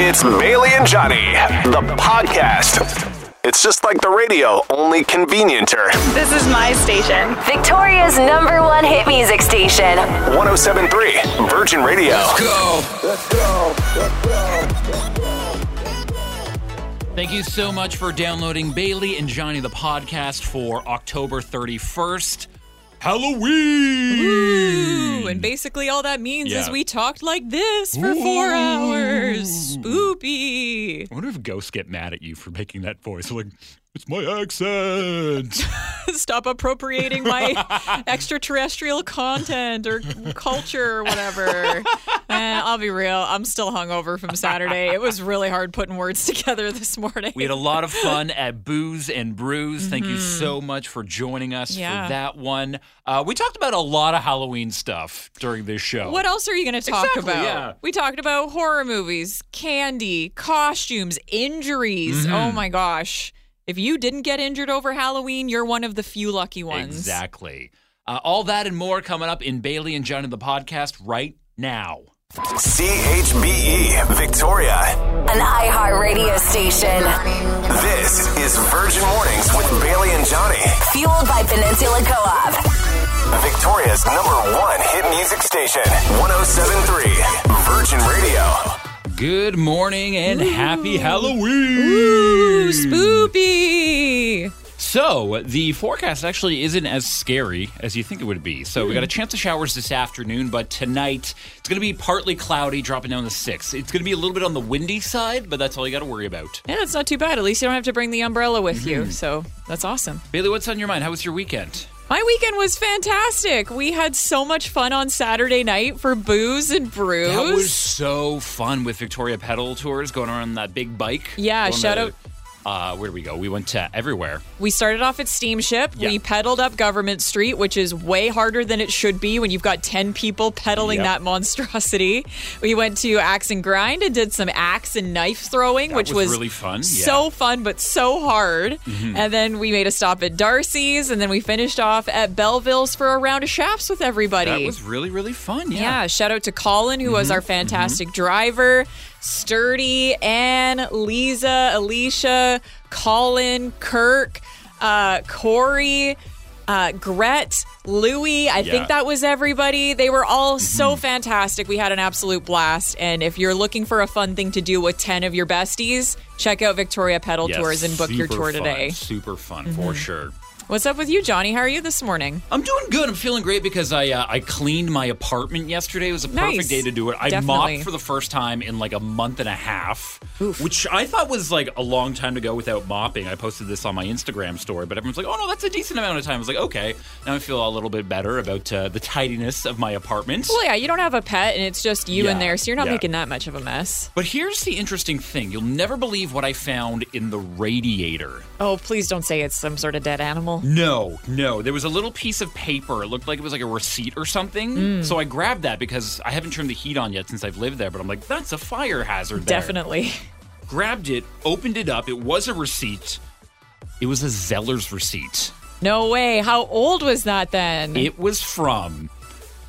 It's Bailey and Johnny, the podcast. It's just like the radio, only convenienter. This is my station. Victoria's number one hit music station. 1073 Virgin Radio. Let's go. Let's go. Let's go. Thank you so much for downloading Bailey and Johnny the podcast for October 31st. Halloween! Ooh, and basically all that means is we talked like this for four hours. Spoopy. I wonder if ghosts get mad at you for making that voice. Like, it's my accent. Stop appropriating my extraterrestrial content or culture or whatever. Eh, I'll be real. I'm still hungover from Saturday. It was really hard putting words together this morning. we had a lot of fun at Booze and Brews. Thank you so much for joining us Yeah. for that one. Uh, we talked about a lot of Halloween stuff during this show. What else are you going to talk Exactly, about? yeah. We talked about horror movies, candy, costumes, injuries. Mm-hmm. Oh my gosh. If you didn't get injured over Halloween, you're one of the few lucky ones. Exactly. Uh, all that and more coming up in Bailey and John Johnny the podcast right now. CHBE, Victoria. An iHeart radio station. This is Virgin Mornings with Bailey and Johnny. Fueled by Peninsula Co-op. Victoria's number one hit music station. 1073 Virgin Radio. Good morning and happy Halloween. Ooh, spoopy. So, the forecast actually isn't as scary as you think it would be. So, we got a chance of showers this afternoon, but tonight it's going to be partly cloudy, dropping down to six. It's going to be a little bit on the windy side, but that's all you got to worry about. Yeah, it's not too bad. At least you don't have to bring the umbrella with Mm-hmm. you. So that's awesome. Bailey, what's on your mind? How was your weekend? My weekend was fantastic. We had so much fun on Saturday night for booze and brews. That was so fun with Victoria Pedal Tours going around on that big bike. Yeah, shout out- Uh, where did we go? We went to everywhere. We started off at Steamship. Yeah. We pedaled up Government Street, which is way harder than it should be when you've got 10 people pedaling Yep. that monstrosity. We went to Axe and Grind and did some axe and knife throwing, That which was was really fun, So yeah. Mm-hmm. fun, but so hard. And then we made a stop at Darcy's, and then we finished off at Belleville's for a round of shafts with everybody. That was really, really fun. Yeah. Yeah, shout out to Colin, who was our fantastic driver. Sturdy, Anne, Lisa, Alicia, Colin, Kirk, uh, Corey, uh, Gret, Louie. I Yeah. think that was everybody. They were all so fantastic. We had an absolute blast. And if you're looking for a fun thing to do with 10 of your besties, check out Victoria Pedal Yes, Tours and book your tour fun, today. Mm-hmm. Super fun for sure. What's up with you, Johnny? How are you this morning? I'm doing good. I'm feeling great because I uh, I cleaned my apartment yesterday. It was a perfect day to do it. I Definitely. mopped for the first time in like a month and a half, which I thought was like a long time to go without mopping. I posted this on my Instagram story, but everyone's like, "Oh no, that's a decent amount of time." I was like, "Okay." Now I feel a little bit better about uh, the tidiness of my apartment. Well, yeah, you don't have a pet and it's just you in there, so you're not yeah. making that much of a mess. But here's the interesting thing: you'll never believe what I found in the radiator. Oh, please don't say it's some sort of dead animal. No, no. There was a little piece of paper. It looked like it was like a receipt or something. Mm. So I grabbed that because I haven't turned the heat on yet since I've lived there. But I'm like, that's a fire hazard. there. Definitely. Grabbed it, opened it up. It was a receipt. It was a Zellers receipt. No way. How old was that then? It was from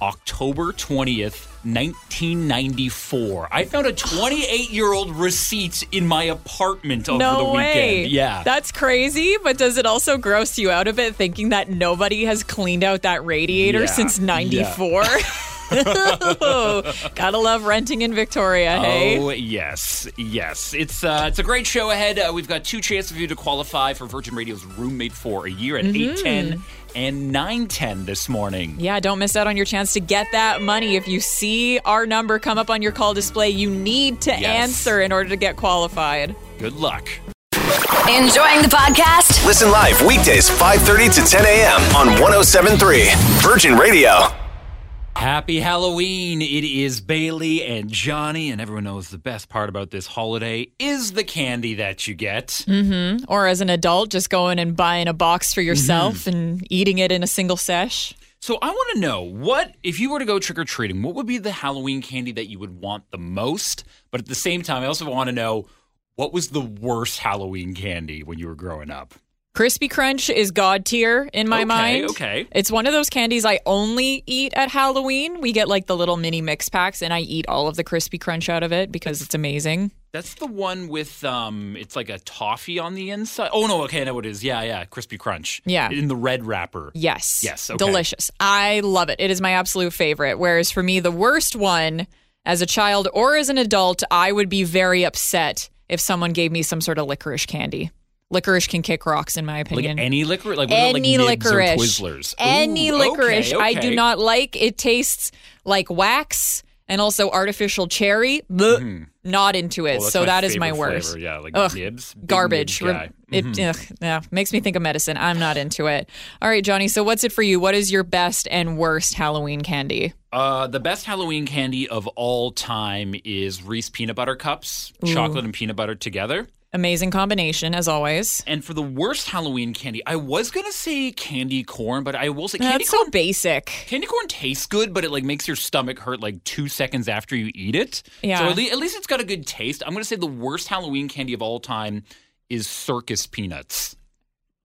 October 20th, 1994. I found a 28 year old receipt in my apartment over no the weekend. way. Yeah. That's crazy, but does it also gross you out a bit thinking that nobody has cleaned out that radiator Yeah. since 94? Gotta love renting in Victoria, hey? Oh yes, yes. It's uh, it's a great show ahead. Uh, we've got two chances for you to qualify for Virgin Radio's roommate for a year at Mm-hmm. eight ten and nine ten this morning. Yeah, don't miss out on your chance to get that money. If you see our number come up on your call display, you need to Yes. answer in order to get qualified. Good luck. Enjoying the podcast? Listen live weekdays 5:30 to 10 a.m. on 1073 Virgin Radio. Happy Halloween! It is Bailey and Johnny, and everyone knows the best part about this holiday is the candy that you get. Mm-hmm. Or as an adult, just going and buying a box for mm-hmm. yourself and eating it in a single sesh. So I want to know what if you were to go trick or treating, what would be the Halloween candy that you would want the most? But at the same time, I also want to know what was the worst Halloween candy when you were growing up. Crispy Crunch is god tier in my Okay, mind. okay. It's one of those candies I only eat at Halloween. We get like the little mini mix packs, and I eat all of the Crispy Crunch out of it because it's amazing. That's the one with um, it's like a toffee on the inside. Oh no, okay, I know what it is. Yeah, yeah, crispy crunch. Yeah. in the red wrapper. Yes. Yes, okay. Delicious. I love it. It is my absolute favorite. Whereas for me, the worst one, as a child or as an adult, I would be very upset if someone gave me some sort of licorice candy. Licorice can kick rocks, in my Like opinion. any liquor, like, any like licorice. Twizzlers. Any Ooh, licorice. okay, I do not like. It tastes like wax and also artificial cherry. Blech. Not into it. Oh, so that is my worst. flavor, Yeah, like Ugh, Nibs. Garbage. Nibs. It ugh, yeah, makes me think of medicine. I'm not into it. All right, Johnny. So what's it for you? What is your best and worst Halloween candy? Uh, the best Halloween candy of all time is Reese peanut butter cups, chocolate and peanut butter together. Amazing combination as always. And for the worst Halloween candy, I was gonna say candy corn, but I will say candy That's corn. so basic. Candy corn tastes good, but it like makes your stomach hurt like two seconds after you eat it. Yeah. So at, le- at least it's got a good taste. I'm gonna say the worst Halloween candy of all time is circus peanuts.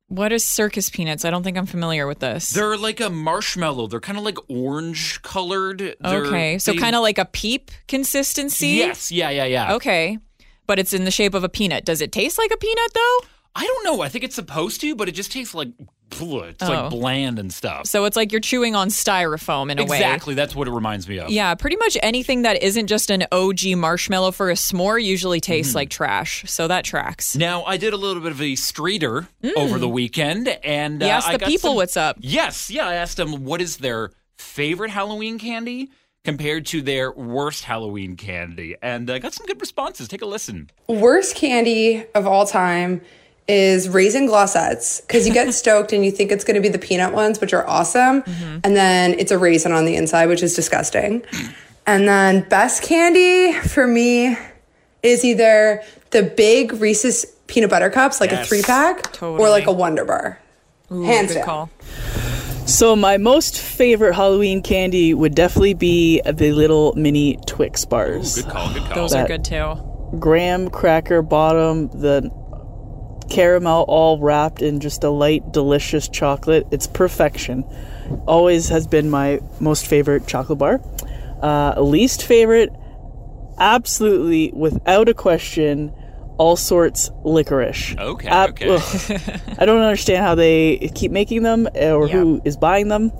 What is circus peanuts? I don't think I'm familiar with this. They're like a marshmallow. They're kind of like orange colored. They're- okay, so they- kind of like a peep consistency. Yes, yeah, yeah, yeah. Okay. But it's in the shape of a peanut. Does it taste like a peanut though? I don't know. I think it's supposed to, but it just tastes like bleh. it's Oh. like bland and stuff. So it's like you're chewing on styrofoam in a way. Exactly. That's what it reminds me of. Yeah, pretty much anything that isn't just an OG marshmallow for a s'more usually tastes Mm-hmm. like trash. So that tracks. Now, I did a little bit of a streeter over the weekend, and You uh, asked I the got people some- what's up. Yes, yeah. I asked them what is their favorite Halloween candy compared to their worst Halloween candy, and I got some good responses. Take a listen. Worst candy of all time is raisin Glosettes because you get stoked and you think it's going to be the peanut ones, which are awesome. Mm-hmm. And then it's a raisin on the inside, which is disgusting. And then best candy for me is either the big Reese's peanut butter cups, like a three pack, Totally. or like a Wonder Bar. Hands Good down. call. So my most favorite Halloween candy would definitely be the little mini Twix bars. Good call. Good call. Those are good too. Graham cracker bottom, the caramel all wrapped in just a light, delicious chocolate. It's perfection. Always has been my most favorite chocolate bar. Uh, least favorite, absolutely without a question, all sorts licorice. Okay, Ab- okay. ugh. I don't understand how they keep making them or who is buying them.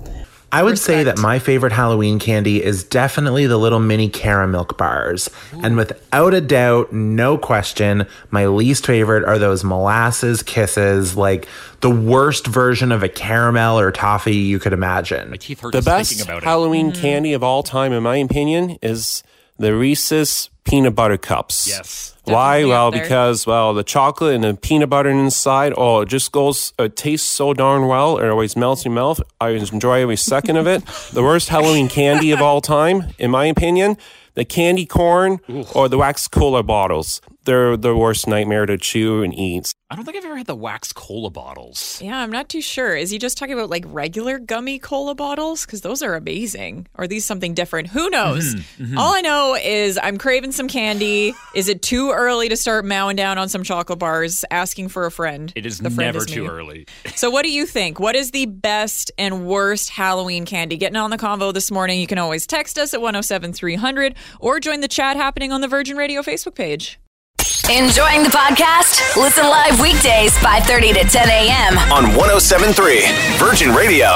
I would say that my favorite Halloween candy is definitely the little mini caramel bars. And without a doubt, no question, my least favorite are those molasses kisses, like the worst version of a caramel or toffee you could imagine. My teeth hurt The just best thinking about it. Halloween mm. candy of all time, in my opinion, is the Reese's peanut butter cups. Yes. Why? Well, because well, the chocolate and the peanut butter inside, oh, it just goes. It tastes so darn well. It always melts in your mouth. I enjoy every second of it. The worst Halloween candy of all time, in my opinion, the candy corn or the wax cola bottles. They're the worst nightmare to chew and eat. I don't think I've ever had the wax cola bottles. Yeah, I'm not too sure. Is he just talking about like regular gummy cola bottles? Because those are amazing. Or are these something different? Who knows? Mm-hmm, All I know is I'm craving some candy. is it too early to start mowing down on some chocolate bars, asking for a friend? It is The friend never is too early. So, what do you think? What is the best and worst Halloween candy? Getting on the convo this morning, you can always text us at 107 300 or join the chat happening on the Virgin Radio Facebook page. Enjoying the podcast? Listen live weekdays 5:30 to 10 a.m. on 1073 Virgin Radio.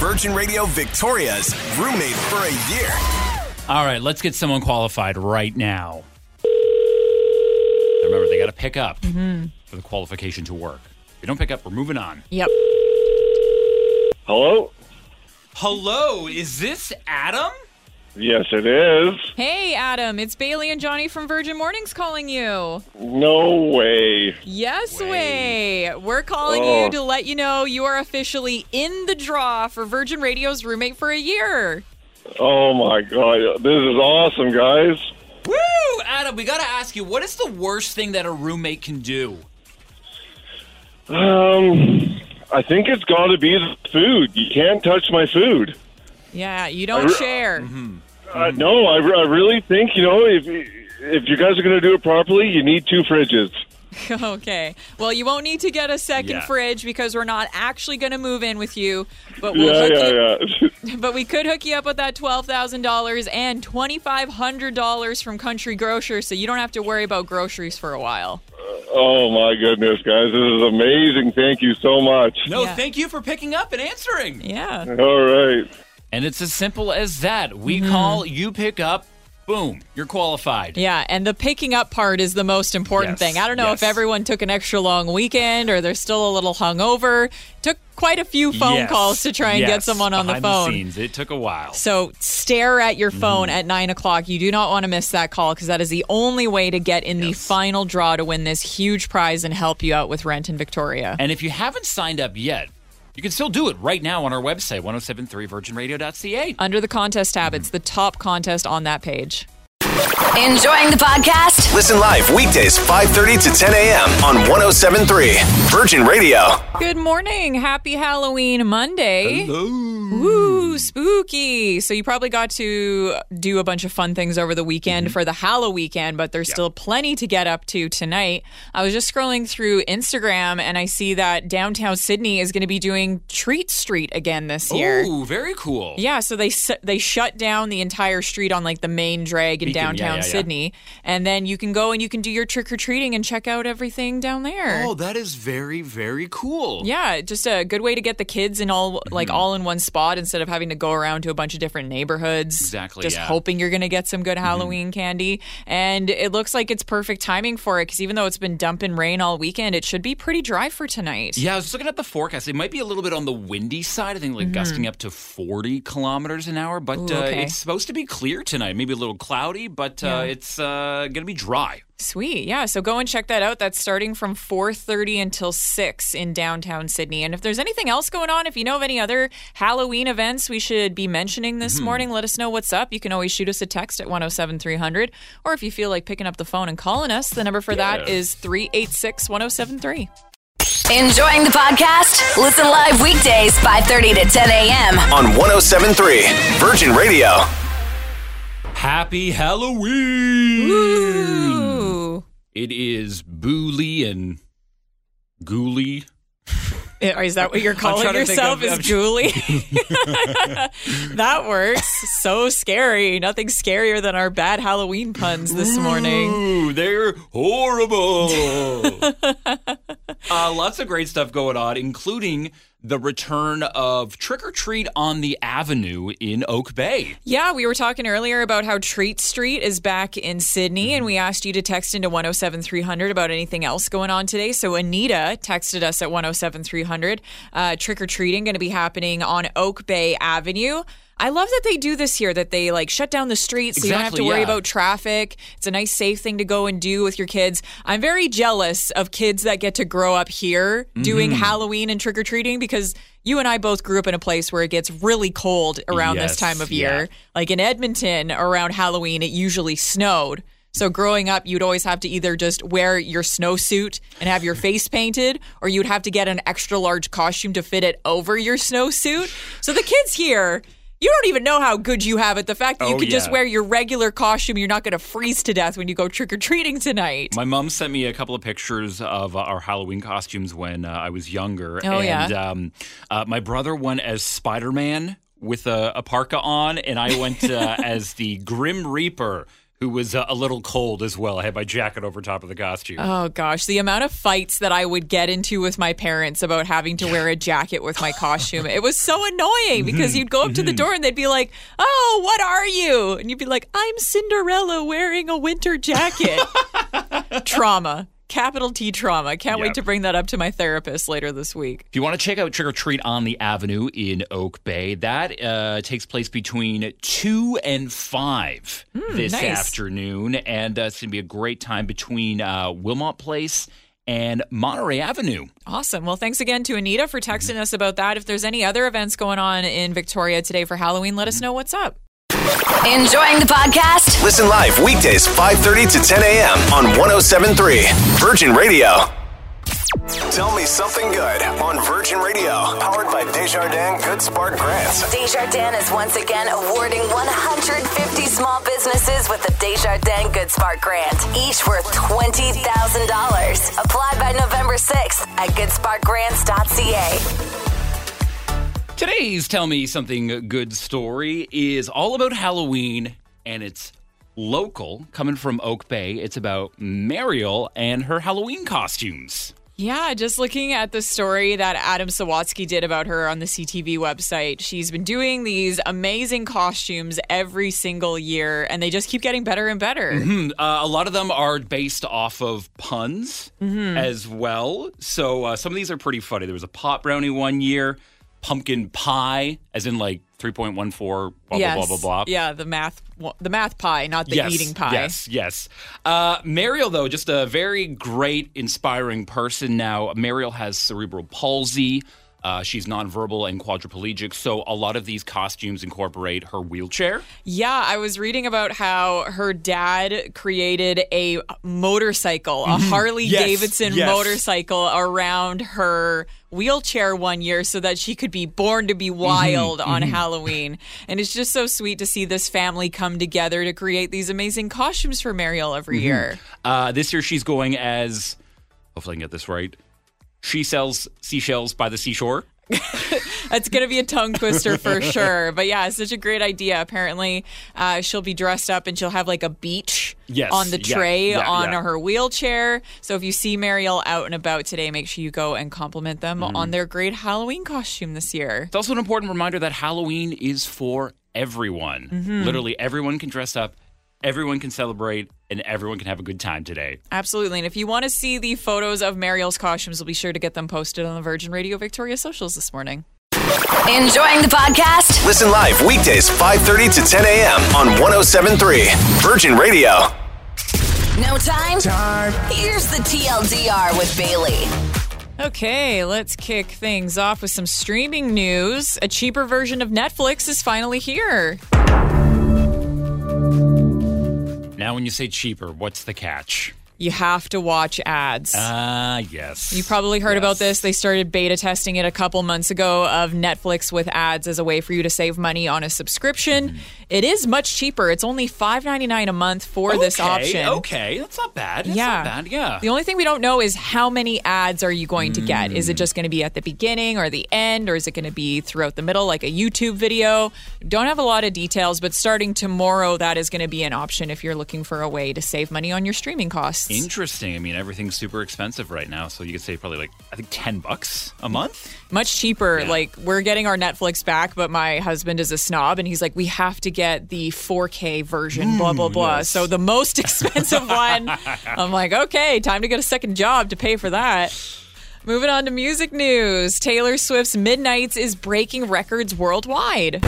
Virgin Radio Victoria's roommate for a year. All right, let's get someone qualified right now. Remember, they got to pick up Mm-hmm. for the qualification to work. If you don't pick up, we're moving on. Yep. Hello? Hello, is this Adam? Yes, it is. Hey, Adam, it's Bailey and Johnny from Virgin Mornings calling you. No way. Yes, way. We're calling Oh. you to let you know you are officially in the draw for Virgin Radio's roommate for a year. Oh my god. This is awesome, guys. Woo! Adam, we got to ask you, what is the worst thing that a roommate can do? Um I think it's got to be the food. You can't touch my food. Yeah, you don't re- share. Uh, no, I, re- I really think, you know, if if you guys are going to do it properly, you need two fridges. okay. Well, you won't need to get a second Yeah. fridge because we're not actually going to move in with you. But we'll Yeah, hook yeah, you, yeah. But we could hook you up with that twelve thousand dollars and twenty five hundred dollars from Country Grocer, so you don't have to worry about groceries for a while. oh my goodness, guys, this is amazing. Thank you so much. No, Yeah. thank you for picking up and answering. Yeah. All right. And it's as simple as that. We Mm-hmm. call, you pick up, boom, you're qualified. Yeah, and the picking up part is the most important Yes, thing. I don't know if everyone took an extra long weekend or they're still a little hungover. Took quite a few phone Yes, calls to try and get someone on the behind phone. scenes. It took a while. So stare at your phone Mm-hmm. at nine o'clock. You do not want to miss that call because that is the only way to get in the final draw to win this huge prize and help you out with rent in Victoria. And if you haven't signed up yet, you can still do it right now on our website, 1073virginradio.ca. Under the contest tab, it's the top contest on that page. Enjoying the podcast? Listen live weekdays 5:30 to 10 a.m. on 1073 Virgin Radio. Good morning. Happy Halloween Monday. Woo, spooky. So you probably got to do a bunch of fun things over the weekend Mm-hmm. for the Halloween weekend, but there's still plenty to get up to tonight. I was just scrolling through Instagram and I see that downtown Sidney is going to be doing Treat Street again this year. Ooh, very cool. Yeah, so they they shut down the entire street on like the main drag in Beacon, downtown yeah, yeah. Sidney, and then you can go and you can do your trick or treating and check out everything down there. Oh, that is very, very cool. Yeah, just a good way to get the kids in all like all in one spot instead of having to go around to a bunch of different neighborhoods. Exactly, Just yeah. hoping you're going to get some good Halloween candy, and it looks like it's perfect timing for it because even though it's been dumping rain all weekend, it should be pretty dry for tonight. Yeah, I was looking at the forecast. It might be a little bit on the windy side. I think like gusting up to 40 kilometers an hour, but Mm-hmm. Ooh, uh, it's supposed to be clear tonight. Maybe a little cloudy, but Yeah. uh, it's uh, going to be dry. Sweet. Yeah. So go and check that out. That's starting from 4:30 until 6 in downtown Sidney. And if there's anything else going on, if you know of any other Halloween events we should be mentioning this Mm-hmm. morning, let us know what's up. You can always shoot us a text at 107300 or if you feel like picking up the phone and calling us, the number for that Yeah. is 386-1073. Enjoying the podcast? Listen live weekdays 5:30 to 10 a.m. On 1073 Virgin Radio. Happy Halloween! Ooh. It is Booley and Ghoulie. Is that what you're calling trying to think yourself? Is I'm- that works. So scary. Nothing scarier than our bad Halloween puns this morning. Ooh, they're horrible. uh, lots of great stuff going on, including the return of Trick or Treat on the Avenue in Oak Bay. Yeah, we were talking earlier about how Treat Street is back in Sidney, and we asked you to text into 107300 about anything else going on today. So Anita texted us at 107300. Uh, Trick or treating going to be happening on Oak Bay Avenue. I love that they do this here, that they like shut down the streets so you don't have to worry yeah. about traffic. It's a nice, safe thing to go and do with your kids. I'm very jealous of kids that get to grow up here doing Mm-hmm. Halloween and trick or treating because you and I both grew up in a place where it gets really cold around this time of yeah. year. Like in Edmonton, around Halloween, it usually snowed. So growing up, you'd always have to either just wear your snowsuit and have your face painted, or you'd have to get an extra large costume to fit it over your snowsuit. So the kids here, you don't even know how good you have it. The fact that you Oh, could just wear your regular costume, you're not going to freeze to death when you go trick or treating tonight. My mom sent me a couple of pictures of uh, our Halloween costumes when uh, I was younger. Oh, and, yeah? um, uh, my brother went as Spider Man with a, a parka on, and I went uh, as the Grim Reaper. Who was uh, a little cold as well. I had my jacket over top of the costume. Oh gosh, the amount of fights that I would get into with my parents about having to wear a jacket with my costume. It was so annoying because you'd go up to the door and they'd be like, "Oh, what are you?" And you'd be like, "I'm Cinderella wearing a winter jacket." trauma. Capital T trauma. Can't wait to bring that up to my therapist later this week. If you want to check out Trick or Treat on the Avenue in Oak Bay, that uh, takes place between 2 and 5 this nice. afternoon. And uh, it's going to be a great time between uh, Wilmot Place and Monterey Avenue. Awesome. Well, thanks again to Anita for texting us about that. If there's any other events going on in Victoria today for Halloween, let us know what's up. Enjoying the podcast? Listen live weekdays 5:30 to 10 a.m. on 1073 Virgin Radio. Tell me something good on Virgin Radio, powered by Desjardins Good Spark Grants. Desjardins is once again awarding 150 small businesses with the Desjardins Good Spark Grant, each worth $20,000. Apply by November 6th at goodsparkgrants.ca. Today's Tell Me Something Good story is all about Halloween and it's local, coming from Oak Bay. It's about Mariel and her Halloween costumes. Yeah, just looking at the story that Adam Sawatsky did about her on the CTV website. She's been doing these amazing costumes every single year, and they just keep getting better and better. Hmm, uh, a lot of them are based off of puns Mm-hmm. as well. So uh, some of these are pretty funny. There was a pot brownie one year, pumpkin pie, as in like 3.14, blah, yes. blah, blah, blah, blah. Yeah, the math, the math pie, not the yes, eating pie. Yes, yes. Uh, Mariel, though, just a very great, inspiring person now. Mariel has cerebral palsy. Uh, she's nonverbal and quadriplegic, so a lot of these costumes incorporate her wheelchair. Yeah, I was reading about how her dad created a motorcycle, a Harley Mm-hmm. Yes, Davidson yes. motorcycle around her wheelchair one year so that she could be born to be Mm-hmm, wild on Halloween. And it's just so sweet to see this family come together to create these amazing costumes for Mariel every Mm-hmm. year. Uh, this year, she's going as hopefully I can get this right. She sells seashells by the seashore. That's going to be a tongue twister for sure. But yeah, such a great idea. Apparently, uh, she'll be dressed up and she'll have like a beach Yes, on the tray yeah, on yeah. her wheelchair. So if you see Mariel out and about today, make sure you go and compliment them Mm-hmm. on their great Halloween costume this year. It's also an important reminder that Halloween is for everyone. Mm-hmm. Literally, everyone can dress up, everyone can celebrate, and everyone can have a good time today. Absolutely. And if you want to see the photos of Mariel's costumes, we'll be sure to get them posted on the Virgin Radio Victoria socials this morning. Enjoying the podcast? Listen live weekdays 5:30 to 10 a.m. on 107.3 Virgin Radio. No time? Time. Here's the TLDR with Bailey. Okay, let's kick things off with some streaming news. A cheaper version of Netflix is finally here. Now, when you say cheaper, what's the catch? You have to watch ads. Ah, yes. You probably heard Yes. about this. They started beta testing it a couple months ago of Netflix with ads as a way for you to save money on a subscription. Mm-hmm. It is much cheaper. It's only $5.99 a month for this option. Okay, that's not bad. That's Yeah. not bad. Yeah. The only thing we don't know is how many ads are you going to get? Is it just going to be at the beginning or the end, or is it going to be throughout the middle, like a YouTube video? Don't have a lot of details, but starting tomorrow, that is going to be an option if you're looking for a way to save money on your streaming costs. Interesting. I mean, everything's super expensive right now, so you could say probably like I think ten bucks a month. Much cheaper. Yeah. Like we're getting our Netflix back, but my husband is a snob and he's like, we have to get the 4K version, blah, blah, mm, blah. yes. So the most expensive one, I'm like, okay, time to get a second job to pay for that. Moving on to music news. Taylor Swift's Midnights is breaking records worldwide.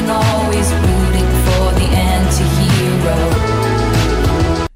Exhausting, always rooting for the anti-hero.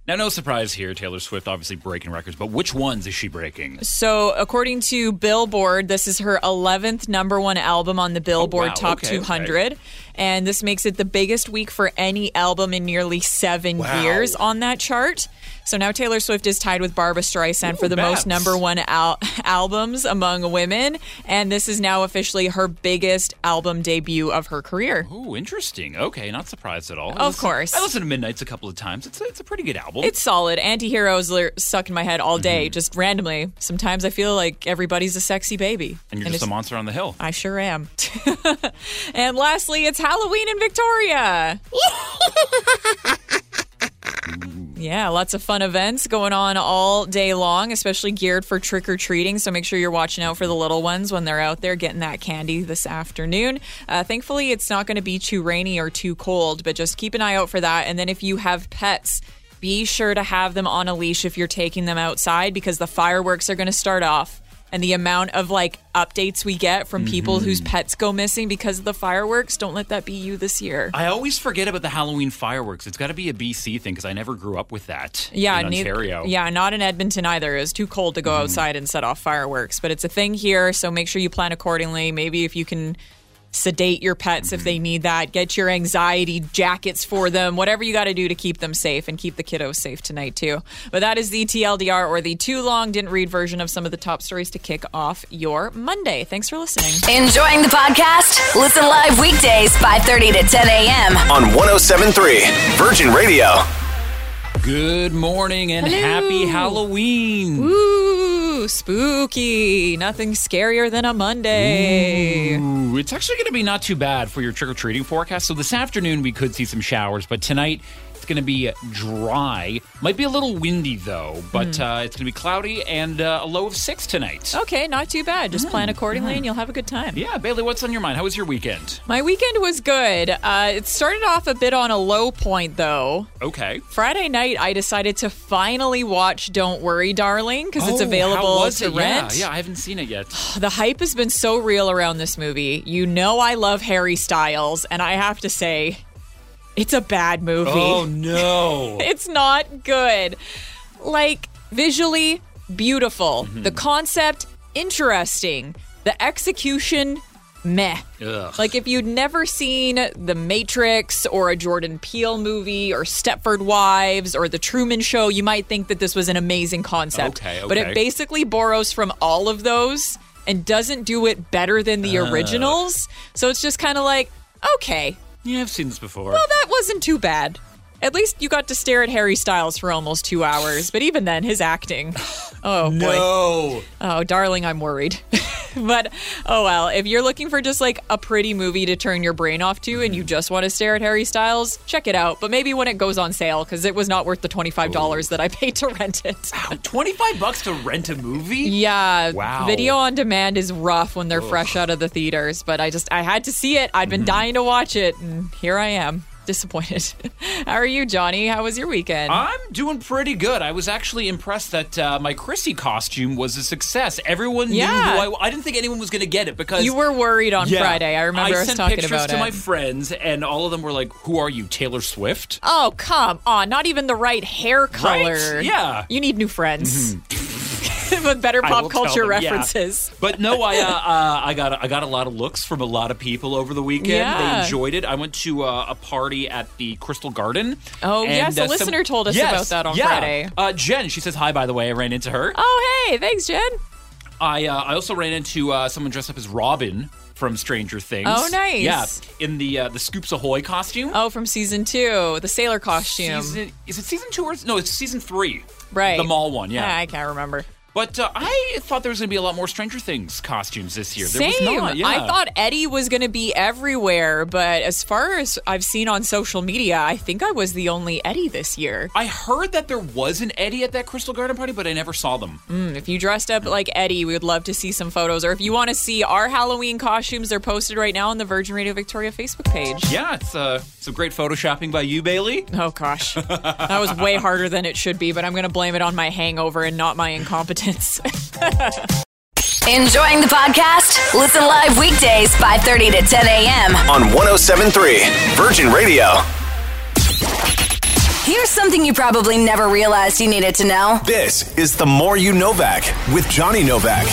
Now, no surprise here. Taylor Swift obviously breaking records, but which ones is she breaking? So, according to Billboard, this is her 11th number one album on the Billboard Oh, wow. Top Okay, 200. And this makes it the biggest week for any album in nearly seven Wow. years on that chart. So now Taylor Swift is tied with Barbra Streisand for the Babs. most number one al- albums among women. And this is now officially her biggest album debut of her career. Oh, interesting. Okay, not surprised at all. I Of listened- course. I listened to Midnights a couple of times. It's a, it's a pretty good album. It's solid. Anti-heroes are stuck in my head all day, Mm-hmm. just randomly. Sometimes I feel like everybody's a sexy baby. and you're just a monster on the hill. I sure am. and lastly, it's Halloween in Victoria. yeah, lots of fun events going on all day long, especially geared for trick or treating. So make sure you're watching out for the little ones when they're out there getting that candy this afternoon. Uh, thankfully, it's not going to be too rainy or too cold, but just keep an eye out for that. And then if you have pets, be sure to have them on a leash if you're taking them outside because the fireworks are going to start off. And the amount of like updates we get from people whose pets go missing because of the fireworks, don't let that be you this year. I always forget about the Halloween fireworks. It's got to be a BC thing because I never grew up with that. Yeah, in Ontario. Mm-hmm. yeah, not in Edmonton either. It was too cold to go outside and set off fireworks, but it's a thing here, so make sure you plan accordingly. Maybe if you can sedate your pets if they mm-hmm. need that. Get your anxiety jackets for them. Whatever you got to do to keep them safe and keep the kiddos safe tonight too. But that is the TLDR or the too long didn't read version of some of the top stories to kick off your Monday. Thanks for listening. Enjoying the podcast? Listen live weekdays 5:30 to 10 a.m. On 1073 Virgin Radio. Good morning and happy Halloween. Spooky. Nothing scarier than a Monday. Ooh, it's actually going to be not too bad for your trick or treating forecast. So this afternoon we could see some showers, but tonight going to be dry. Might be a little windy though, but Hmm. uh, it's going to be cloudy and uh, a low of six tonight. Okay, not too bad. Just plan accordingly and you'll have a good time. Yeah, Bailey, what's on your mind? How was your weekend? My weekend was good. Uh, it started off a bit on a low point, though. Okay. Friday night, I decided to finally watch Don't Worry, Darling, because it's Oh, available how was to it? rent. Yeah, yeah, I haven't seen it yet. The hype has been so real around this movie. You know, I love Harry Styles, and I have to say, it's a bad movie. Oh no. it's not good. Like, visually, beautiful. Mm-hmm. The concept, interesting. The execution, meh. Ugh. Like if you'd never seen The Matrix or a Jordan Peele movie or Stepford Wives or The Truman Show, you might think that this was an amazing concept. Okay, okay. But it basically borrows from all of those and doesn't do it better than the originals. So it's just kind of like, okay, yeah, I've seen this before. well, that wasn't too bad. At least you got to stare at Harry Styles for almost two hours. But even then, his acting. Oh, boy. no. Oh, darling, I'm worried. but oh well, if you're looking for just like a pretty movie to turn your brain off to and you mm-hmm. just want to stare at Harry Styles, check it out. But maybe when it goes on sale because it was not worth the $25 that I paid to rent it. Wow, 25 bucks to rent a movie? Yeah, Wow. video on demand is rough when they're fresh out of the theaters, but I just I had to see it. I'd been mm-hmm. dying to watch it and here I am. Disappointed. How are you, Johnny? How was your weekend? I'm doing pretty good. I was actually impressed that uh, my Chrissy costume was a success. Everyone Yeah. knew who I I didn't think anyone was going to get it because you were worried on Yeah. Friday. I remember us sent talking pictures about to it. my friends, and all of them were like, "Who are you, Taylor Swift?" Oh, come on. Not even the right hair color. Yeah. You need new friends. With better pop culture them, yeah. references. But no, I uh, uh, I got I got a lot of looks from a lot of people over the weekend. Yeah. They enjoyed it. I went to uh, a party at the Crystal Garden. Oh, and, yes, a uh, some- listener told us Yes, about that on yeah. Friday. Uh, Jen, she says hi. By the way, I ran into her. Oh, hey. Thanks, Jen. I uh, I also ran into uh, someone dressed up as Robin from Stranger Things. Oh, nice. Yeah, in the uh, the Scoops Ahoy costume. Oh, from season two, the sailor costume. Season, is it season two or no? It's season three. right. The mall one. Yeah. Ah, I can't remember. But uh, I thought there was going to be a lot more Stranger Things costumes this year. There Same. was not. Yeah. I thought Eddie was going to be everywhere, but as far as I've seen on social media, I think I was the only Eddie this year. I heard that there was an Eddie at that Crystal Garden party, but I never saw them. Mm, If you dressed up like Eddie, we would love to see some photos. Or if you want to see our Halloween costumes, they're posted right now on the Virgin Radio Victoria Facebook page. Yeah, it's uh, some great photoshopping by you, Bailey. Oh gosh, that was way harder than it should be, but I'm going to blame it on my hangover and not my incompetence. Enjoying the podcast? Listen live weekdays 5:30 to 10 a.m. On 1073 Virgin Radio. Here's something you probably never realized you needed to know. This is the More You Novak with Johnny Novak.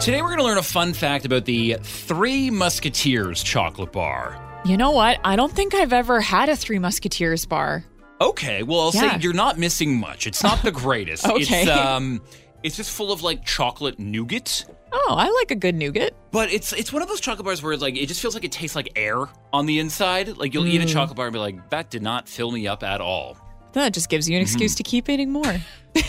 Today we're going to learn a fun fact about the Three Musketeers chocolate bar. you know what? I don't think I've ever had a Three Musketeers bar. Okay, well I'll Yeah. say you're not missing much. It's not the greatest. Okay. It's um it's just full of like chocolate nougat. Oh, I like a good nougat. But it's it's one of those chocolate bars where like it just feels like it tastes like air on the inside. Like you'll eat a Mm. chocolate bar and be like, that did not fill me up at all. That just gives you an excuse to keep eating more.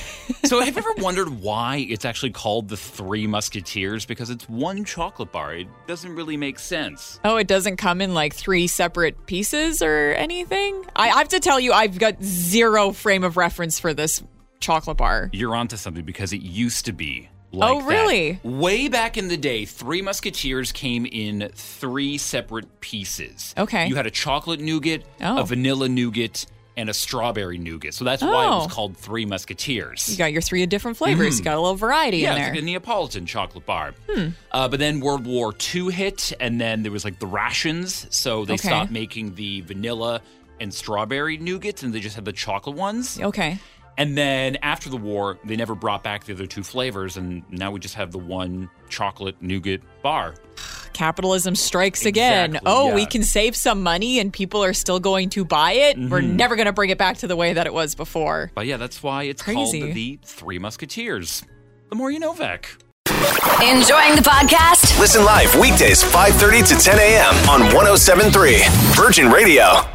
So have you ever wondered why it's actually called the Three Musketeers? Because it's one chocolate bar. It doesn't really make sense. Oh, it doesn't come in like three separate pieces or anything? I, I have to tell you, I've got zero frame of reference for this chocolate bar. You're onto something because it used to be like Oh, that. really? Way back in the day, Three Musketeers came in three separate pieces. Okay. You had a chocolate nougat, Oh. a vanilla nougat, and a strawberry nougat. So that's why it was Oh. called Three Musketeers. You got your three different flavors. You got a little variety yeah, in it's there. Hmm. like a Neapolitan chocolate bar. Uh, but then World War II hit, and then there was like the rations. So they Okay. stopped making the vanilla and strawberry nougats, and they just had the chocolate ones. okay. And then after the war, they never brought back the other two flavors, and now we just have the one chocolate nougat bar. capitalism strikes again. Exactly, Oh, we can save some money and people are still going to buy it. We're Mhm. never going to bring it back to the way that it was before. But yeah, that's why it's Crazy. called the Three Musketeers. The more you Novak. Enjoying the podcast? Listen live weekdays 5:30 to 10 a.m. on 107.3 Virgin Radio.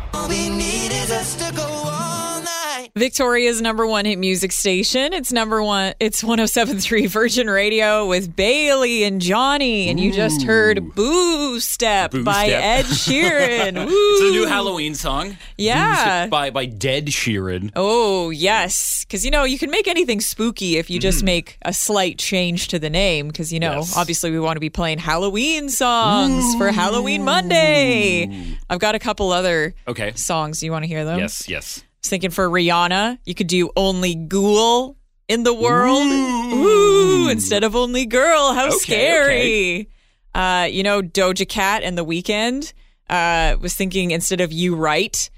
Victoria's number one hit music station. It's number one. It's 1073 Virgin Radio with Bailey and Johnny. And you just heard Boo Step Boo by Step. Ed Sheeran. It's a new Halloween song. Yeah. By by Dead Sheeran. Oh, yes. Because, you know, you can make anything spooky if you just mm-hmm. make a slight change to the name. Because, you know. Yes. obviously we want to be playing Halloween songs for Halloween Monday. I've got a couple other Okay. songs. You want to hear them? Yes, yes. Was thinking for Rihanna, you could do only ghoul in the world. Ooh, instead of only girl. How Okay, scary. Uh, you know, Doja Cat and The Weeknd. Uh, was thinking instead of you right,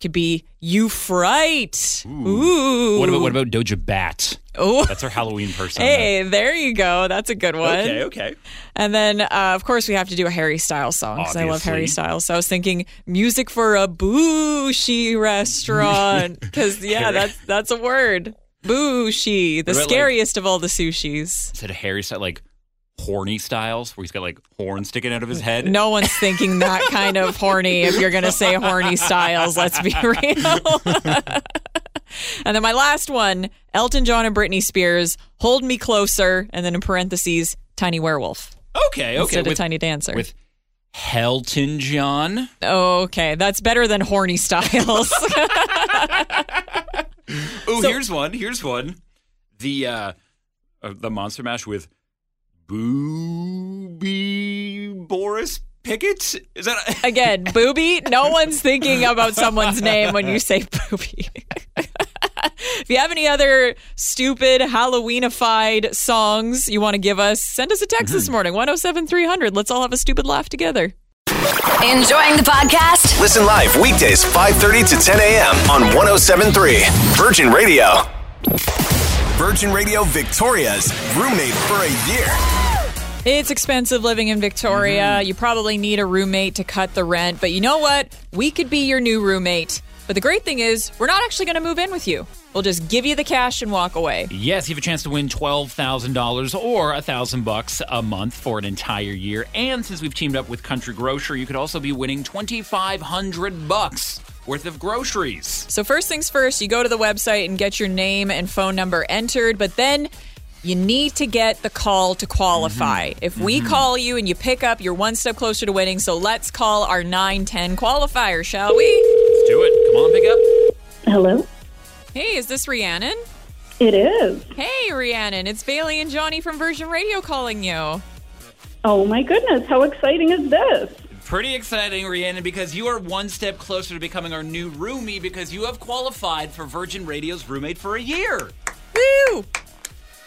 could be you fright. Ooh. What about what about Doja Bat? Oh. That's our Halloween person. Hey, there you go. That's a good one. Okay, okay. And then, uh, of course, we have to do a Harry Styles song because I love Harry Styles. So I was thinking music for a bougie restaurant because yeah, that's that's a word. Bougie, the about, like- scariest of all the sushis. Of Harry style, like horny styles, where he's got like horns sticking out of his head. No one's thinking that kind of horny if you're gonna say horny styles. Let's be real. and then my last one, Elton John and Britney Spears, "Hold Me Closer," and then in parentheses, "Tiny Werewolf." Okay, okay. Instead of with, Tiny Dancer. with Helton John. Okay, that's better than horny styles. Oh, So- here's one. Here's one. The uh, uh the Monster Mash with Booby Boris Pickett. Is that Again, booby. No one's thinking about someone's name when you say booby. if you have any other stupid Halloweenified songs you want to give us, send us a text this mm-hmm. morning 107 300. Let's all have a stupid laugh together. Enjoying the podcast? Listen live weekdays 5:30 to 10 a.m. on 107.3 Virgin Radio. Virgin Radio Victoria's roommate for a year. It's expensive living in Victoria. Mm-hmm. You probably need a roommate to cut the rent, but you know what? We could be your new roommate. But the great thing is, we're not actually going to move in with you. We'll just give you the cash and walk away. Yes, you have a chance to win twelve thousand dollars or a thousand bucks a month for an entire year. And since we've teamed up with Country Grocer, you could also be winning twenty five hundred bucks worth of groceries. So, first things first, you go to the website and get your name and phone number entered, but then you need to get the call to qualify. Mm-hmm. If we mm-hmm. call you and you pick up, you're one step closer to winning. So, let's call our 910 qualifier, shall we? Let's do it. Come on, pick up. Hello. Hey, is this Rhiannon? It is. Hey, Rhiannon, it's Bailey and Johnny from Virgin Radio calling you. Oh my goodness, how exciting is this? Pretty exciting, Rhiannon, because you are one step closer to becoming our new roomie because you have qualified for Virgin Radio's roommate for a year. Woo!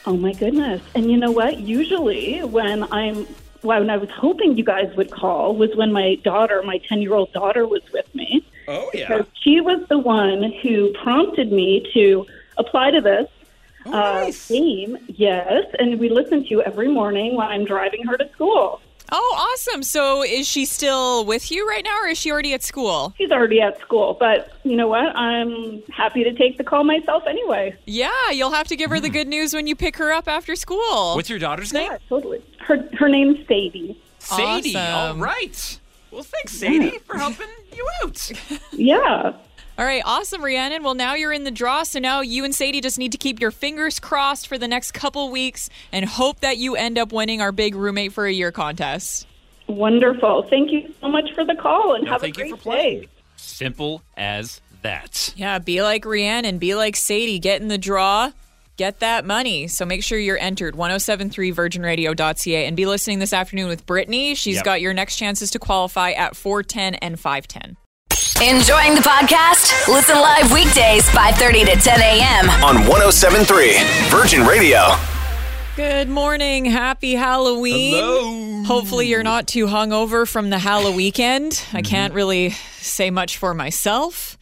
Oh my goodness. And you know what? Usually when I'm well, when I was hoping you guys would call was when my daughter, my 10-year-old daughter was with me. Oh, yeah. Because she was the one who prompted me to apply to this Oh, uh, game. Yes, and we listen to you every morning when I'm driving her to school. Oh, awesome. So, is she still with you right now or is she already at school? She's already at school, but you know what? I'm happy to take the call myself anyway. Yeah, you'll have to give her the good news when you pick her up after school. What's your daughter's name? Yeah, totally. Her her name's Sadie. Sadie. All Awesome. right. Well, thanks, Sadie, for helping you out. Yeah. All right, awesome, Rhiannon. Well, now you're in the draw, so now you and Sadie just need to keep your fingers crossed for the next couple weeks and hope that you end up winning our big roommate for a year contest. Wonderful. Thank you so much for the call and No, have a thank you great for playing. day. Simple as that. Yeah, be like Rhiannon, be like Sadie, get in the draw, get that money. So make sure you're entered 1073virginradio.ca and be listening this afternoon with Brittany. She's Yep. got your next chances to qualify at 410 and 510. Enjoying the podcast? Listen live weekdays 5:30 to 10 a.m. on 1073 Virgin Radio. Good morning. Happy Halloween. Hello. Hopefully, you're not too hungover from the Halloween weekend. I mm-hmm. can't really say much for myself.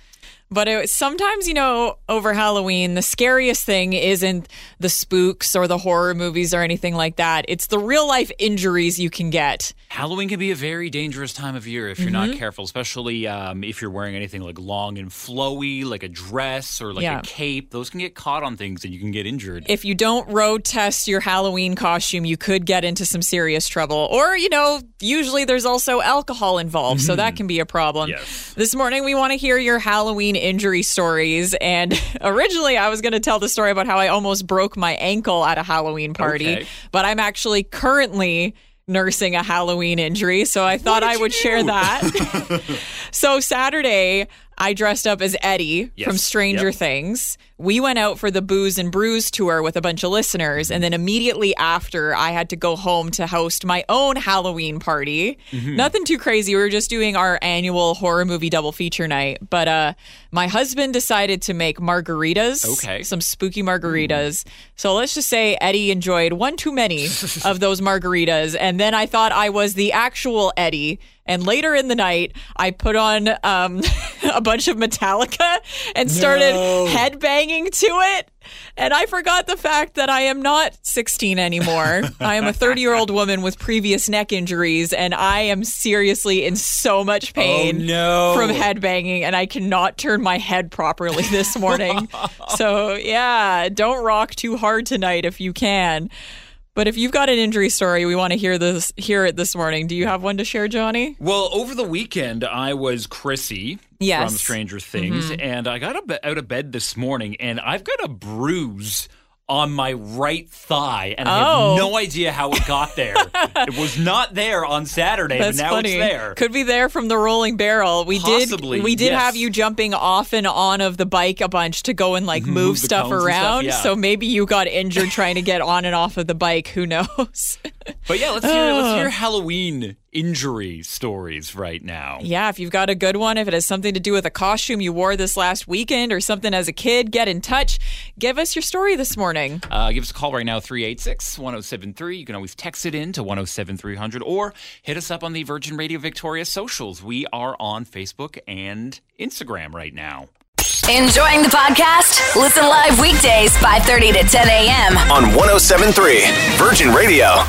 But it, sometimes, you know, over Halloween, the scariest thing isn't the spooks or the horror movies or anything like that. It's the real life injuries you can get. Halloween can be a very dangerous time of year if you're Mm-hmm. not careful, especially um, if you're wearing anything like long and flowy, like a dress or like Yeah. a cape. Those can get caught on things and you can get injured. If you don't road test your Halloween costume, you could get into some serious trouble. Or, you know, usually there's also alcohol involved, so that can be a problem. Yes. This morning, we want to hear your Halloween injury stories. And originally, I was going to tell the story about how I almost broke my ankle at a Halloween party, Okay. but I'm actually currently nursing a Halloween injury. So I thought I would share that. so Saturday, I dressed up as Eddie Yes. from Stranger Yep. Things. We went out for the Booze and Brews tour with a bunch of listeners. And then immediately after, I had to go home to host my own Halloween party. Mm-hmm. Nothing too crazy. We were just doing our annual horror movie double feature night. But uh, my husband decided to make margaritas. Okay. Some spooky margaritas. So let's just say Eddie enjoyed one too many of those margaritas. And then I thought I was the actual Eddie. And later in the night, I put on um, a bunch of Metallica and started headbanging to it. And I forgot the fact that I am not 16 anymore. I am a 30 year old woman with previous neck injuries, and I am seriously in so much pain no. from headbanging, and I cannot turn my head properly this morning. so, yeah, don't rock too hard tonight if you can. But if you've got an injury story, we want to hear this hear it this morning. Do you have one to share, Johnny? Well, over the weekend, I was Chrissy Yes. Mm-hmm. from Stranger Things, and I got out of bed this morning, and I've got a bruise on my right thigh, and I Oh. have no idea how it got there. it was not there on Saturday, That's but now funny. it's there. Could be there from the rolling barrel. We Possibly, did we did yes. have you jumping off and on of the bike a bunch to go and like mm-hmm, move, Move stuff and stuff, around. yeah. So maybe you got injured trying to get on and off of the bike. Who knows? But yeah, let's hear let's hear Halloween injury stories right now. yeah, if you've got a good one, if it has something to do with a costume you wore this last weekend or something as a kid, get in touch. Give us your story this morning. Uh, give us a call right now, 386 1073. You can always text it in to 107300 or hit us up on the Virgin Radio Victoria socials. We are on Facebook and Instagram right now. Enjoying the podcast? Listen live weekdays 5:30 to 10 a.m. on 1073 Virgin Radio.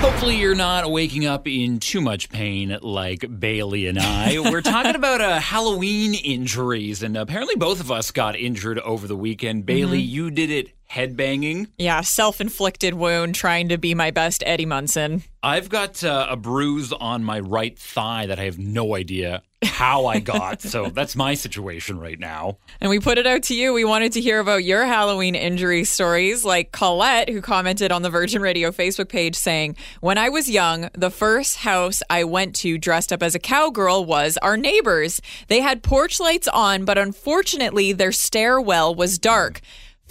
Hopefully, you're not waking up in too much pain like Bailey and I. We're talking about uh, Halloween injuries, and apparently, both of us got injured over the weekend. Bailey, you did it headbanging. Yeah, self inflicted wound trying to be my best Eddie Munson. I've got uh, a bruise on my right thigh that I have no idea how I got. so that's my situation right now. And we put it out to you. We wanted to hear about your Halloween injury stories, like Colette, who commented on the Virgin Radio Facebook page saying, When I was young, the first house I went to dressed up as a cowgirl was our neighbors. They had porch lights on, but unfortunately, their stairwell was dark.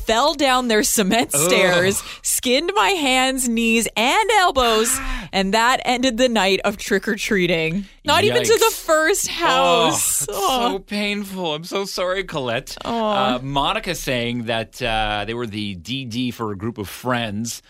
Fell down their cement stairs, skinned my hands, knees, and elbows, and that ended the night of trick or treating. Not even to the first Oh, house. that's Oh. so painful. I'm so sorry, Colette. Uh, Monica saying that uh, they were the DD for a group of friends.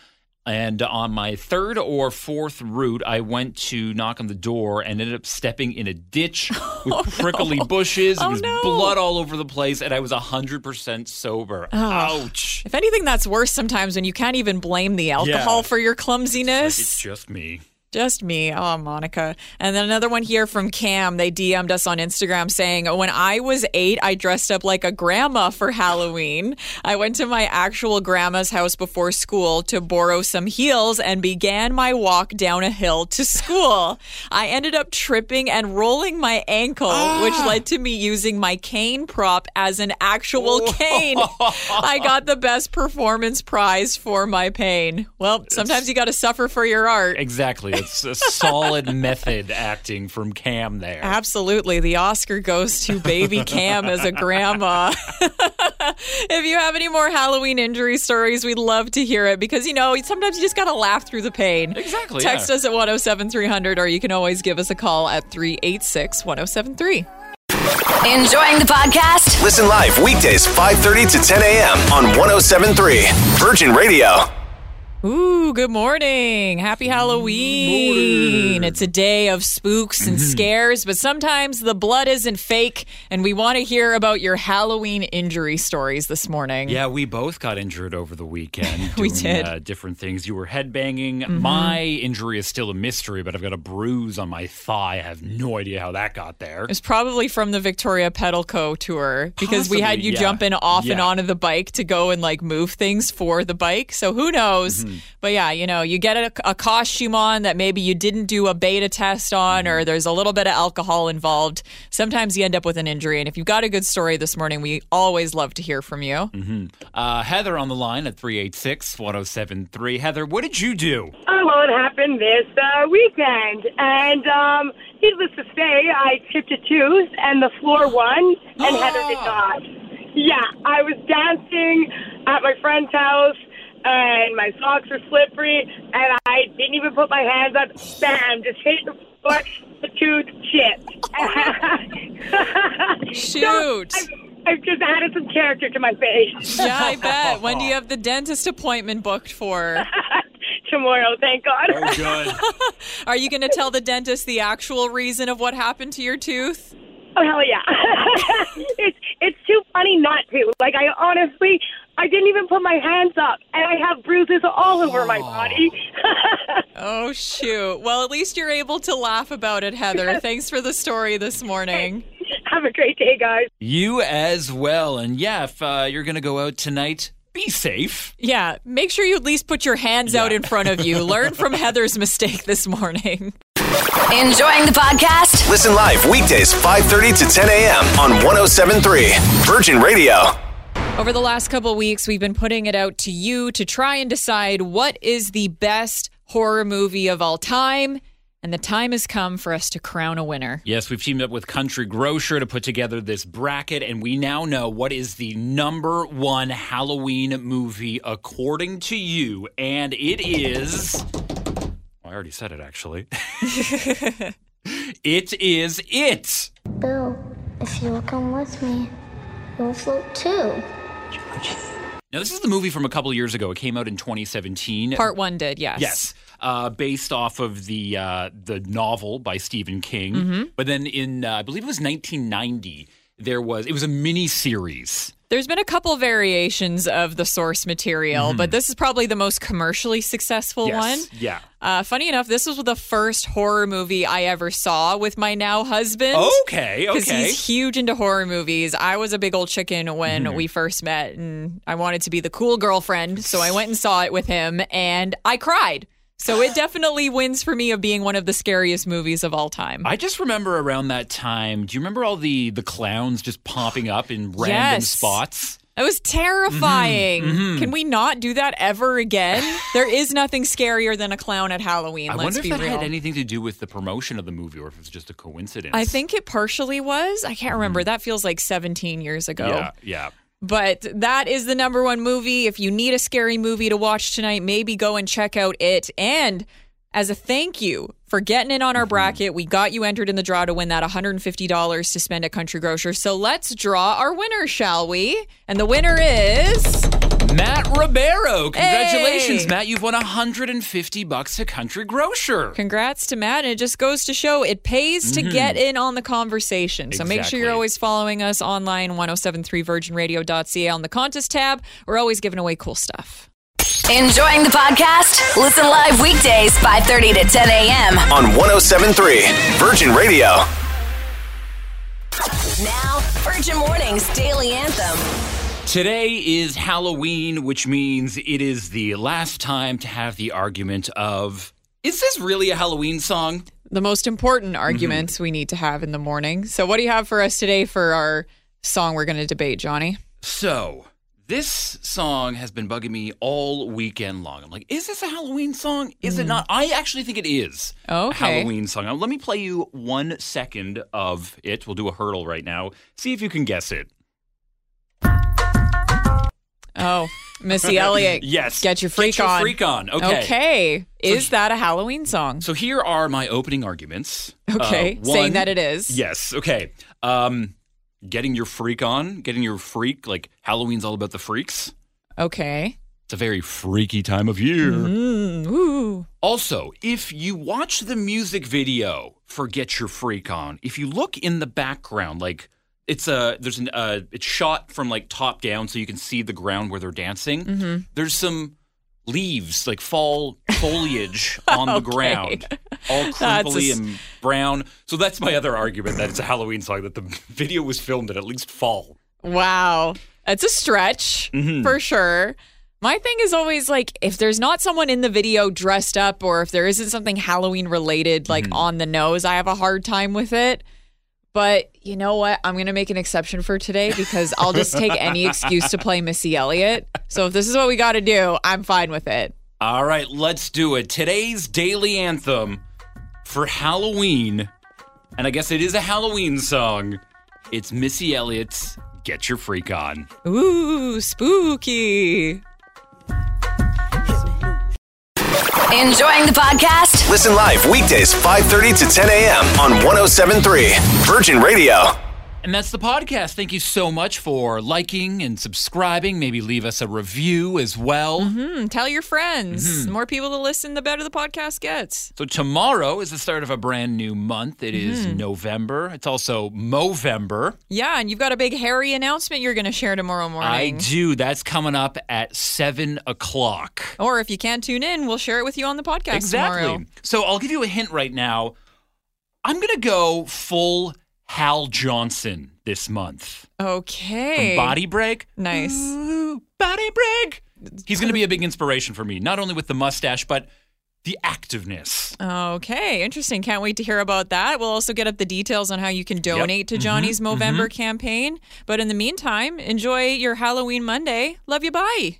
And on my third or fourth route, I went to knock on the door and ended up stepping in a ditch with oh, prickly bushes. Oh, no. blood all over the place, and I was 100% sober. Ouch. If anything, that's worse sometimes when you can't even blame the alcohol Yeah. for your Like, clumsiness. it's just me. Just me. Oh, Monica. And then another one here from Cam. They DM'd us on Instagram saying, When I was eight, I dressed up like a grandma for Halloween. I went to my actual grandma's house before school to borrow some heels and began my walk down a hill to school. I ended up tripping and rolling my ankle, which ah. led to me using my cane prop as an actual cane. I got the best performance prize for my pain. Well, sometimes you got to suffer for your art. Exactly. It's a solid method acting from Cam there. Absolutely. The Oscar goes to baby Cam as a grandma. if you have any more Halloween injury stories, we'd love to hear it because, you know, sometimes you just got to laugh through the pain. Exactly, Text yeah. us at 107300 or you can always give us a call at 386 1073. Enjoying the podcast? Listen live weekdays 5:30 to 10 a.m. on 1073 Virgin Radio. Ooh, good morning. Happy Halloween. It's a day of spooks and Mm-hmm. scares, but sometimes the blood isn't fake, and we want to hear about your Halloween injury stories this morning. Yeah, we both got injured over the weekend. We doing, did. Uh, different things. You were headbanging. Mhm. My injury is still a mystery, but I've got a bruise on my thigh. I have no idea how that got there. It was probably from the Victoria Pedal Co tour because we had you yeah. jumping off and Yeah. onto the bike to go and like move things for the bike. So who knows? Mm-hmm. But yeah, you know, you get a, a costume on that maybe you didn't do a beta test on, Mm-hmm. or there's a little bit of alcohol involved. Sometimes you end up with an injury. And if you've got a good story this morning, we always love to hear from you. hmm Uh, Heather on the line at 386 1073. Heather, what did you do? Oh, well, it happened this uh, weekend. And um, needless to say, I chipped a tooth, and the floor won, and Heather did not. Yeah, I was dancing at my friend's house, and my socks were slippery, and I didn't even put my hands up. Bam, just hit the foot, the tooth chipped. Shoot. So, I- I've just added some character to my face. Yeah, I bet. when do you have the dentist appointment booked for? Tomorrow, thank God. Oh, good. Are you going to tell the dentist the actual reason of what happened to your tooth? Oh hell yeah! it's it's too funny not to. Like I honestly, I didn't even put my hands up, and I have bruises all over my body. Oh, shoot. Well, at least you're able to laugh about it, Heather. Thanks for the story this morning. have a great day, guys. You as well. And yeah, if uh, you're going to go out tonight, be safe. Yeah, make sure you at least put your hands out in front of you. Learn from Heather's mistake this morning. Enjoying the podcast? Listen live weekdays 5:30 to 10 a.m. on 1073 Virgin Radio. Over the last couple of weeks, we've been putting it out to you to try and decide what is the best horror movie of all time. And the time has come for us to crown a winner. Yes, we've teamed up with Country Grocer to put together this bracket, and we now know what is the number one Halloween movie according to you, and it is. I already said it, actually. it is it. Bill, if you will come with me, you'll float too. George. Now, this is the movie from a couple years ago. It came out in 2017. Part one did, yes. Yes. Uh, based off of the uh, the novel by Stephen King, Mhm. but then in uh, I believe it was 1990, there was it was a mini series. There's been a couple variations of the source material, but this is probably the most commercially successful one. Yeah. Uh, funny enough, this was the first horror movie I ever saw with my now husband. Okay, okay. Because he's huge into horror movies. I was a big old chicken when Mhm. we first met, and I wanted to be the cool girlfriend. So I went and saw it with him, and I cried. So it definitely wins for me of being one of the scariest movies of all time. I just remember around that time. Do you remember all the the clowns just popping up in random Yes. spots? That was terrifying. mhm. Can we not do that ever again? there is nothing scarier than a clown at Halloween. I wonder if that real. had anything to do with the promotion of the movie, or if it's just a coincidence. I think it partially was. I can't remember. That feels like 17 years ago. Yeah, yeah. But that is the number one movie. If you need a scary movie to watch tonight, maybe go and check out it. And as a thank you for getting in on our mm-hmm. bracket, we got you entered in the draw to win that $150 to spend at Country Grocer. So let's draw our winner, shall we? And the winner is. Matt Ribeiro. Congratulations, Hey! Matt. You've won 150 bucks at Country Grocer. Congrats to Matt. And it just goes to show it pays to Mhm. get in on the conversation. So make sure you're always following us online, 1073virginradio.ca on the contest tab. We're always giving away cool stuff. Enjoying the podcast? Listen live weekdays 5:30 to 10 a.m. on 1073 Virgin Radio. Now, Virgin Mornings Daily Anthem. Today is Halloween, which means it is the last time to have the argument of is this really a Halloween song? The most important arguments we need to have in the morning. So, what do you have for us today for our song we're going to debate, Johnny? So, this song has been bugging me all weekend long. I'm like, is this a Halloween song? Is it not? I actually think it is a Mm. Halloween song. Now, let me play you one second of it. We'll do a Heardle right now. See if you can guess it. Oh, Missy Elliott. Yes. Get your freak Get your on. freak on. Okay. Okay. Is that a Halloween song? So here are my opening arguments. Okay, Uh, saying that it is. Yes. Okay. Um, getting your freak on, getting your freak. Like Halloween's all about the freaks. Okay. It's a very freaky time of year. Mm, ooh. Also, if you watch the music video for "Get Your Freak On," if you look in the background, like it's a there's an uh, it's shot from like top down, so you can see the ground where they're dancing. Mhm. There's some leaves, like fall foliage on the Okay. ground, all That's a and brown. So that's my other argument that it's a Halloween song. That the video was filmed in at least fall. Wow. that's a stretch Mhm. for sure. My thing is always like if there's not someone in the video dressed up or if there isn't something Halloween related like on the nose, I have a hard time with it. But you know what? I'm going to make an exception for today because I'll just take any excuse to play Missy Elliott. So if this is what we got to do, I'm fine with it. All right, let's do it. Today's daily anthem for Halloween, and I guess it is a Halloween song. It's Missy Elliott's "Get Your Freak On." Ooh, spooky. Enjoying the podcast? Listen live weekdays 5:30 to 10 a.m. on 1073 Virgin Radio. And that's the podcast. Thank you so much for liking and subscribing. Maybe leave us a review as well. Hmm, tell your friends. Mhm. The more people to listen, the better the podcast gets. So tomorrow is the start of a brand new month. It is Mhm. November. It's also Movember. Yeah, and you've got a big hairy announcement you're going to share tomorrow morning. I do. That's coming up at seven o'clock. Or if you can't tune in, we'll share it with you on the podcast Exactly. tomorrow. So I'll give you a hint right now. I'm going to go full Hal Johnson this month. Okay. From Body Break. Nice. Ooh, body Break. He's going to be a big inspiration for me, not only with the mustache, but the activeness. Okay, interesting. Can't wait to hear about that. We'll also get up the details on how you can donate to Mhm, Johnny's Movember mhm. campaign. But in the meantime, enjoy your Halloween Monday. Love you. Bye.